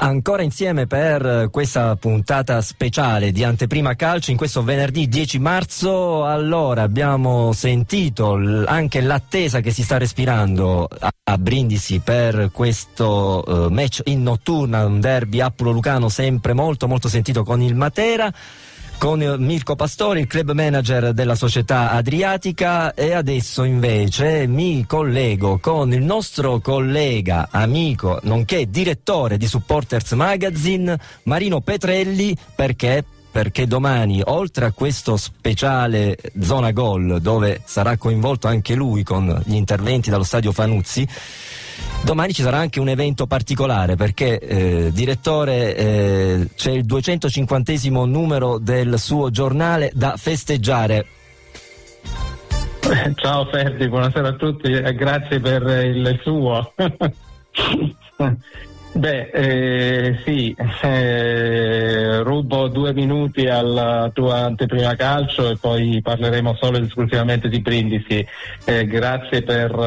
Ancora insieme per questa puntata speciale di Anteprima Calcio in questo venerdì 10 marzo. Allora abbiamo sentito anche l'attesa che si sta respirando a Brindisi per questo uh, match in notturna, un derby Appulo-Lucano sempre molto molto sentito con il Matera con Mirko Pastori, il club manager della società Adriatica. E adesso invece mi collego con il nostro collega, amico, nonché direttore di Supporters Magazine, Marino Petrelli, perché perché domani, oltre a questo speciale zona gol, dove sarà coinvolto anche lui con gli interventi dallo stadio Fanuzzi, Domani ci sarà anche un evento particolare perché, eh, direttore, eh, c'è il 250 numero del suo giornale da festeggiare. Ciao Ferdi, buonasera a tutti e grazie per il suo. Beh, eh, sì, eh, rubo due minuti alla tua anteprima calcio e poi parleremo solo ed esclusivamente di Brindisi. Eh, grazie per uh,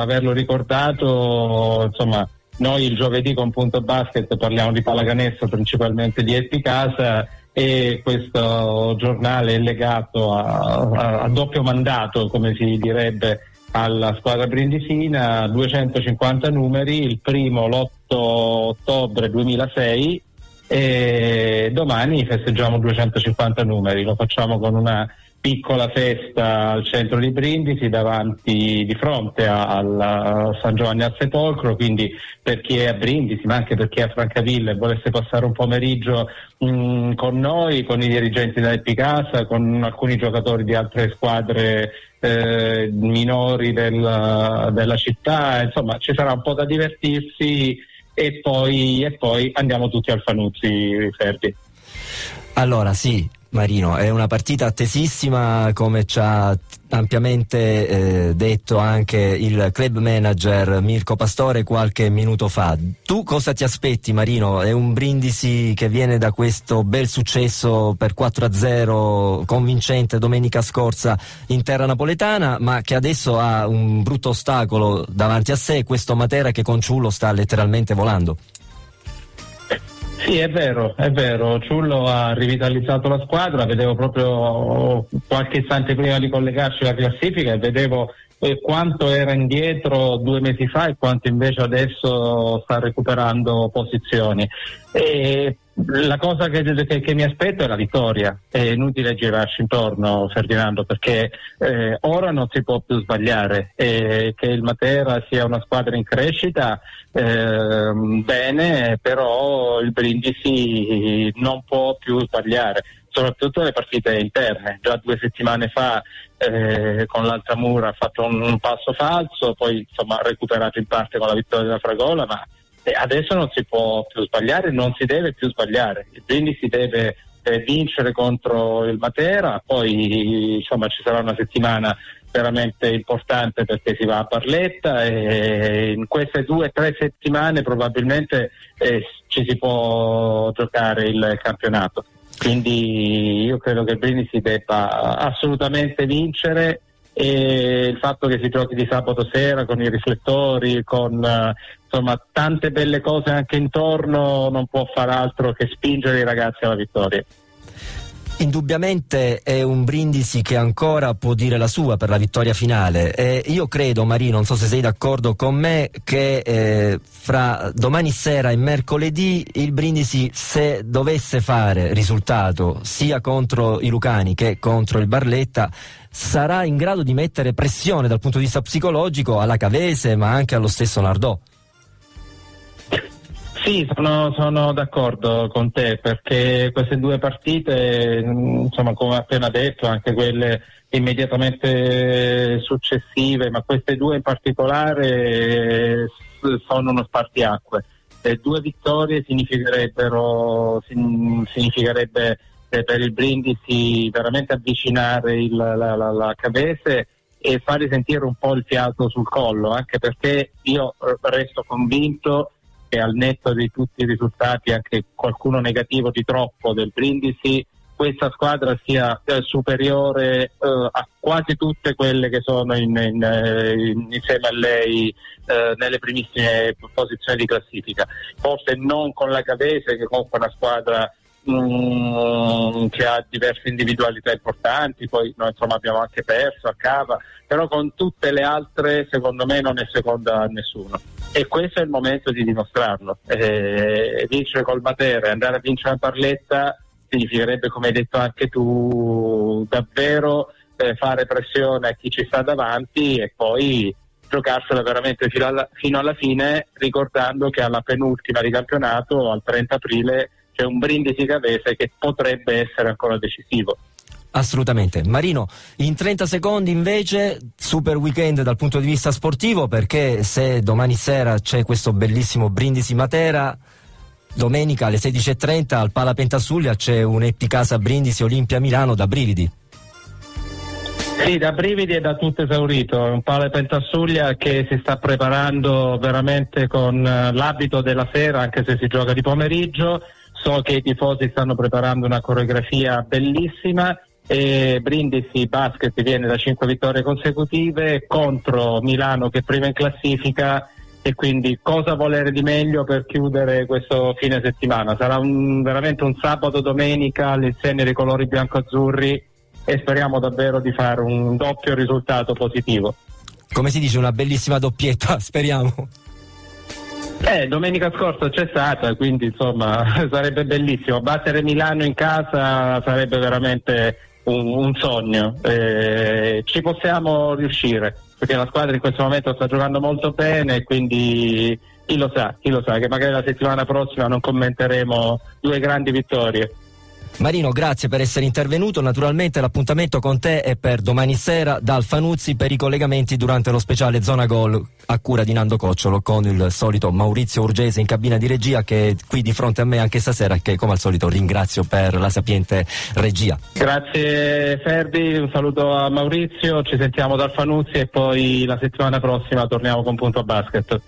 averlo ricordato, insomma, noi il giovedì con Punto Basket parliamo di pallacanestro, principalmente di Epicasa e questo giornale è legato a, a, a doppio mandato, come si direbbe, alla squadra brindisina, 250 numeri, il primo l'8 ottobre 2006 e domani festeggiamo 250 numeri, lo facciamo con una piccola festa al centro di Brindisi davanti di fronte al San Giovanni al Sepolcro, quindi per chi è a Brindisi ma anche per chi è a Francavilla e volesse passare un pomeriggio mh, mm, con noi, con i dirigenti della Epicasa, con alcuni giocatori di altre squadre eh, minori della, della città, insomma ci sarà un po' da divertirsi e poi, e poi andiamo tutti al Fanuzzi, Ferdi. Allora sì, Marino, è una partita attesissima come ci ha ampiamente eh, detto anche il club manager Mirko Pastore qualche minuto fa. Tu cosa ti aspetti Marino? È un brindisi che viene da questo bel successo per 4-0 convincente domenica scorsa in terra napoletana, ma che adesso ha un brutto ostacolo davanti a sé, questo Matera che con Ciullo sta letteralmente volando. Sì, è vero, è vero. Ciullo ha rivitalizzato la squadra, vedevo proprio qualche istante prima di collegarci alla classifica e vedevo eh, quanto era indietro due mesi fa e quanto invece adesso sta recuperando posizioni. E la cosa che, che, che, mi aspetto è la vittoria, è inutile girarci intorno Ferdinando perché eh, ora non si può più sbagliare, eh, che il Matera sia una squadra in crescita eh, bene, però il Brindisi non può più sbagliare, soprattutto le partite interne, già due settimane fa eh, con l'Altamura ha fatto un, un, passo falso, poi insomma ha recuperato in parte con la vittoria della Fragola, ma adesso non si può più sbagliare, non si deve più sbagliare, quindi si deve eh, vincere contro il Matera, poi insomma ci sarà una settimana veramente importante perché si va a Barletta e in queste due o tre settimane probabilmente eh, ci si può giocare il campionato. Quindi io credo che Brindisi debba assolutamente vincere e il fatto che si giochi di sabato sera con i riflettori, con uh, insomma tante belle cose anche intorno, non può far altro che spingere i ragazzi alla vittoria. Indubbiamente è un brindisi che ancora può dire la sua per la vittoria finale. E io credo, Marino, non so se sei d'accordo con me, che eh, fra domani sera e mercoledì il brindisi, se dovesse fare risultato sia contro i Lucani che contro il Barletta, sarà in grado di mettere pressione dal punto di vista psicologico alla Cavese ma anche allo stesso Nardò. Sì, sono, sono, d'accordo con te perché queste due partite, insomma, come appena detto, anche quelle immediatamente successive, ma queste due in particolare sono uno spartiacque. E due vittorie significherebbero, significherebbe eh, per il Brindisi veramente avvicinare il, la, la, la Cavese e fare sentire un po' il fiato sul collo, anche perché io resto convinto che al netto di tutti i risultati, anche qualcuno negativo di troppo del Brindisi, questa squadra sia eh, superiore eh, a quasi tutte quelle che sono in, in, eh, in, insieme a lei eh, nelle primissime posizioni di classifica. Forse non con la Cadese che comunque è una squadra mm, che ha diverse individualità importanti, poi noi insomma abbiamo anche perso a Cava, però con tutte le altre secondo me non è seconda a nessuno e questo è il momento di dimostrarlo. Eh, vincere col Matera e andare a vincere a Parletta significherebbe, come hai detto anche tu, davvero eh, fare pressione a chi ci sta davanti e poi giocarsela veramente fino alla, fino alla fine, ricordando che alla penultima di campionato, al 30 aprile, c'è un brindisi Cavese che potrebbe essere ancora decisivo. Assolutamente. Marino, in 30 secondi invece, super weekend dal punto di vista sportivo, perché se domani sera c'è questo bellissimo Brindisi Matera, domenica alle 16.30 al Pala Pentasuglia c'è un'Epicasa Brindisi Olimpia Milano da brividi. Sì, da brividi e da tutto esaurito, un Pala Pentasuglia che si sta preparando veramente con eh, l'abito della sera, anche se si gioca di pomeriggio. So che i tifosi stanno preparando una coreografia bellissima e Brindisi Basket viene da cinque vittorie consecutive contro Milano che è prima in classifica e quindi cosa volere di meglio per chiudere questo fine settimana? Sarà un, veramente un sabato domenica all'insieme dei colori bianco-azzurri e speriamo davvero di fare un doppio risultato positivo. Come si dice, una bellissima doppietta, speriamo. Eh, domenica scorsa c'è stata, quindi insomma sarebbe bellissimo. Battere Milano in casa sarebbe veramente un, un sogno. Eh, ci possiamo riuscire perché la squadra in questo momento sta giocando molto bene quindi chi lo sa, chi lo sa che magari la settimana prossima non commenteremo due grandi vittorie. Marino, grazie per essere intervenuto. Naturalmente l'appuntamento con te è per domani sera da Alfanuzzi per i collegamenti durante lo speciale Zona Gol a cura di Nando Cocciolo con il solito Maurizio Urgese in cabina di regia che è qui di fronte a me anche stasera che come al solito ringrazio per la sapiente regia. Grazie Ferdi, un saluto a Maurizio, ci sentiamo da Alfanuzzi e poi la settimana prossima torniamo con Punto Basket.